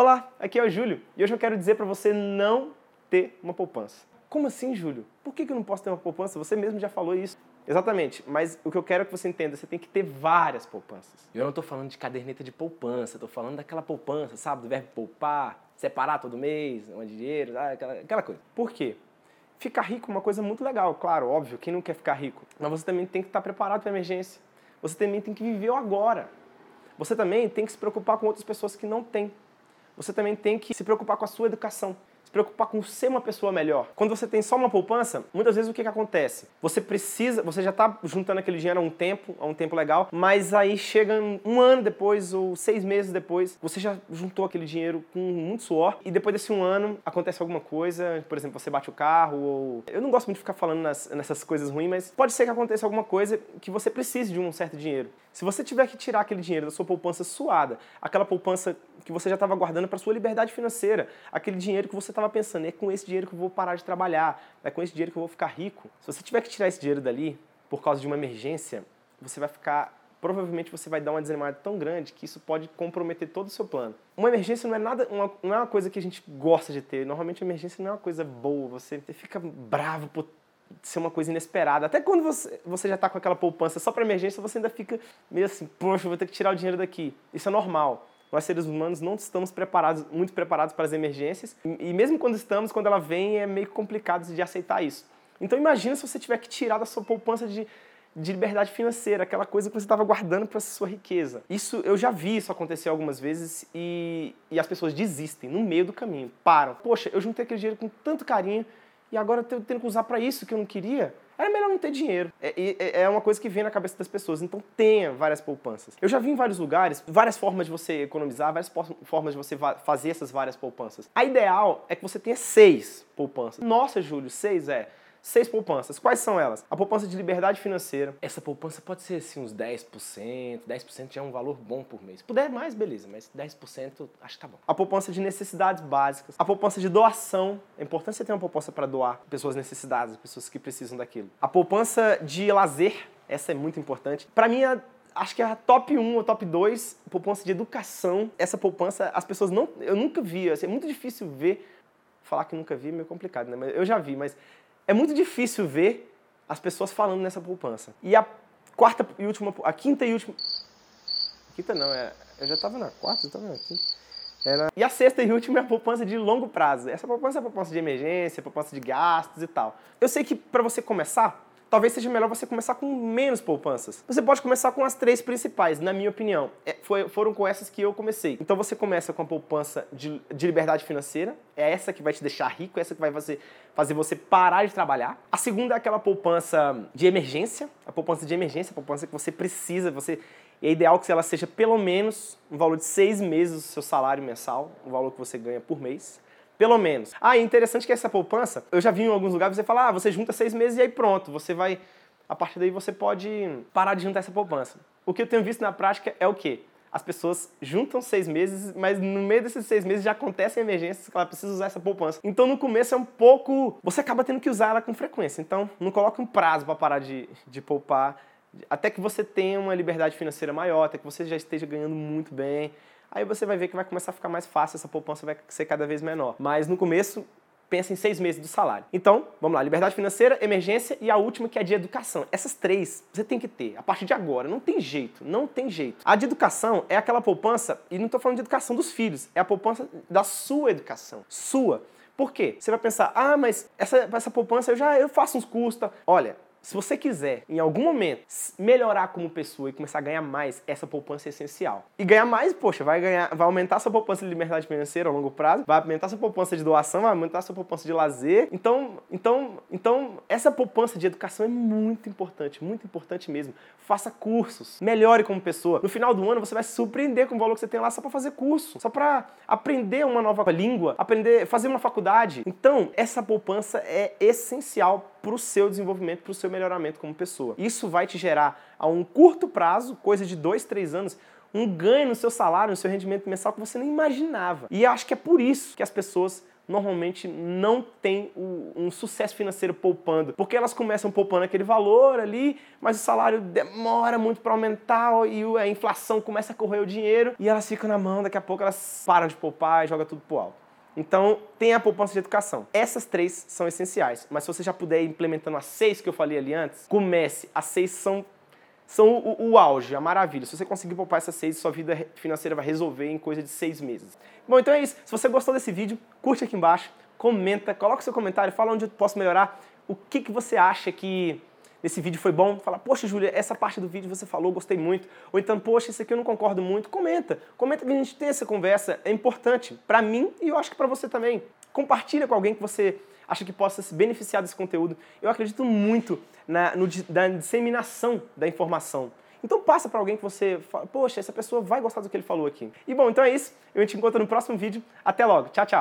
Olá, aqui é o Júlio e hoje eu quero dizer para você não ter uma poupança. Como assim, Júlio? Por que eu não posso ter uma poupança? Você mesmo já falou isso. Exatamente, mas o que eu quero que você entenda, você tem que ter várias poupanças. Eu não estou falando de caderneta de poupança, estou falando daquela poupança, sabe, do verbo poupar, separar todo mês, um dinheiro, aquela, aquela coisa. Por quê? Ficar rico é uma coisa muito legal, claro, óbvio, quem não quer ficar rico? Mas você também tem que estar preparado para emergência. Você também tem que viver o agora. Você também tem que se preocupar com outras pessoas que não têm. Você também tem que se preocupar com a sua educação se preocupar com ser uma pessoa melhor. Quando você tem só uma poupança, muitas vezes o que, que acontece? Você precisa, você já está juntando aquele dinheiro há um tempo, há um tempo legal, mas aí chega um ano depois ou seis meses depois, você já juntou aquele dinheiro com muito suor e depois desse um ano acontece alguma coisa, por exemplo, você bate o carro ou... Eu não gosto muito de ficar falando nas, nessas coisas ruins, mas pode ser que aconteça alguma coisa que você precise de um certo dinheiro. Se você tiver que tirar aquele dinheiro da sua poupança suada, aquela poupança que você já estava guardando para sua liberdade financeira, aquele dinheiro que você estava pensando, é com esse dinheiro que eu vou parar de trabalhar, é com esse dinheiro que eu vou ficar rico. Se você tiver que tirar esse dinheiro dali por causa de uma emergência, você vai ficar provavelmente você vai dar uma desanimada tão grande que isso pode comprometer todo o seu plano. Uma emergência não é nada, uma, não é uma coisa que a gente gosta de ter. Normalmente emergência não é uma coisa boa. Você fica bravo por ser uma coisa inesperada. Até quando você, você já está com aquela poupança só para emergência, você ainda fica meio assim, poxa, vou ter que tirar o dinheiro daqui. Isso é normal. Nós seres humanos não estamos preparados, muito preparados para as emergências e mesmo quando estamos, quando ela vem, é meio complicado de aceitar isso. Então imagina se você tiver que tirar da sua poupança de, de liberdade financeira, aquela coisa que você estava guardando para sua riqueza. Isso eu já vi isso acontecer algumas vezes e, e as pessoas desistem no meio do caminho, param. Poxa, eu juntei aquele dinheiro com tanto carinho e agora eu tenho que usar para isso que eu não queria. Era melhor não ter dinheiro. É, é, é, uma coisa que vem na cabeça das pessoas. Então tenha várias poupanças. Eu já vi em vários lugares várias formas de você economizar, várias formas de você fazer essas várias poupanças. A ideal é que você tenha seis poupanças. Nossa, Júlio, seis é seis poupanças. Quais são elas? A poupança de liberdade financeira. Essa poupança pode ser assim uns 10%, 10% já é um valor bom por mês. Se puder mais, beleza, mas 10% acho que tá bom. A poupança de necessidades básicas. A poupança de doação. É importante você ter uma poupança para doar pessoas necessitadas, pessoas que precisam daquilo. A poupança de lazer. Essa é muito importante. Para mim, a acho que é a top 1 ou top 2, poupança de educação. Essa poupança, as pessoas não. Eu nunca vi, assim, é muito difícil ver. Falar que nunca vi é meio complicado, né? Mas eu já vi, mas é muito difícil ver as pessoas falando nessa poupança. E a quarta e última, a quinta e última. Quinta não, é, eu já estava na quarta, eu estava na quinta. Era... E a sexta e última é a poupança de longo prazo. Essa poupança é a poupança de emergência, poupança de gastos e tal. Eu sei que para você começar, talvez seja melhor você começar com menos poupanças. Você pode começar com as três principais, na minha opinião. É, foi, foram com essas que eu comecei. Então você começa com a poupança de, de, liberdade financeira, é essa que vai te deixar rico, é essa que vai fazer, fazer você parar de trabalhar. A segunda é aquela poupança de emergência, a poupança de emergência, a poupança que você precisa, você é ideal que ela seja pelo menos um valor de seis meses do seu salário mensal, o valor que você ganha por mês. Pelo menos. Ah, é interessante que essa poupança, eu já vi em alguns lugares você fala, ah, você junta seis meses e aí pronto, você vai. A partir daí você pode parar de juntar essa poupança. O que eu tenho visto na prática é o quê? As pessoas juntam seis meses, mas no meio desses seis meses já acontecem emergências que ela precisa usar essa poupança. Então no começo é um pouco. Você acaba tendo que usar ela com frequência. Então não coloque um prazo para parar de, de poupar. Até que você tenha uma liberdade financeira maior, até que você já esteja ganhando muito bem aí você vai ver que vai começar a ficar mais fácil, essa poupança vai ser cada vez menor. Mas no começo, pensa em seis meses do salário. Então, vamos lá, liberdade financeira, emergência e a última que é a de educação. Essas três você tem que ter a partir de agora, não tem jeito, não tem jeito. A de educação é aquela poupança, e não estou falando de educação dos filhos, é a poupança da sua educação, sua. Por quê? Você vai pensar, ah, mas essa, essa poupança eu já eu faço uns custos. Olha, se você quiser, em algum momento, melhorar como pessoa e começar a ganhar mais, essa poupança é essencial. E ganhar mais, poxa, vai ganhar, vai aumentar sua poupança de liberdade financeira a longo prazo, vai aumentar sua poupança de doação, vai aumentar sua poupança de lazer. Então, então, então, essa poupança de educação é muito importante, muito importante mesmo. Faça cursos, melhore como pessoa. No final do ano você vai se surpreender com o valor que você tem lá só para fazer curso, só para aprender uma nova língua, aprender, fazer uma faculdade. Então, essa poupança é essencial para o seu desenvolvimento, para o seu melhoramento como pessoa. Isso vai te gerar, a um curto prazo, coisa de dois, três anos, um ganho no seu salário, no seu rendimento mensal que você nem imaginava. E acho que é por isso que as pessoas normalmente não têm um sucesso financeiro poupando, porque elas começam poupando aquele valor ali, mas o salário demora muito para aumentar e a inflação começa a correr o dinheiro e elas ficam na mão, daqui a pouco elas param de poupar e jogam tudo pro alto. Então, tem a poupança de educação. Essas três são essenciais, mas se você já puder ir implementando as seis que eu falei ali antes, comece. As seis são são o, o, auge, a maravilha. Se você conseguir poupar essas seis, sua vida financeira vai resolver em coisa de seis meses. Bom, então é isso. Se você gostou desse vídeo, curte aqui embaixo, comenta, coloca seu comentário, fala onde eu posso melhorar, o que, que você acha que nesse vídeo foi bom. Fala, poxa, Júlia, essa parte do vídeo você falou, gostei muito. Ou então, poxa, isso aqui eu não concordo muito. Comenta. Comenta que a gente tem essa conversa. É importante para mim e eu acho que para você também. Compartilha com alguém que você acha que possa se beneficiar desse conteúdo. Eu acredito muito na, no, na disseminação da informação. Então passa para alguém que você fala, poxa, essa pessoa vai gostar do que ele falou aqui. E bom, então é isso. Eu te encontro no próximo vídeo. Até logo. Tchau, tchau.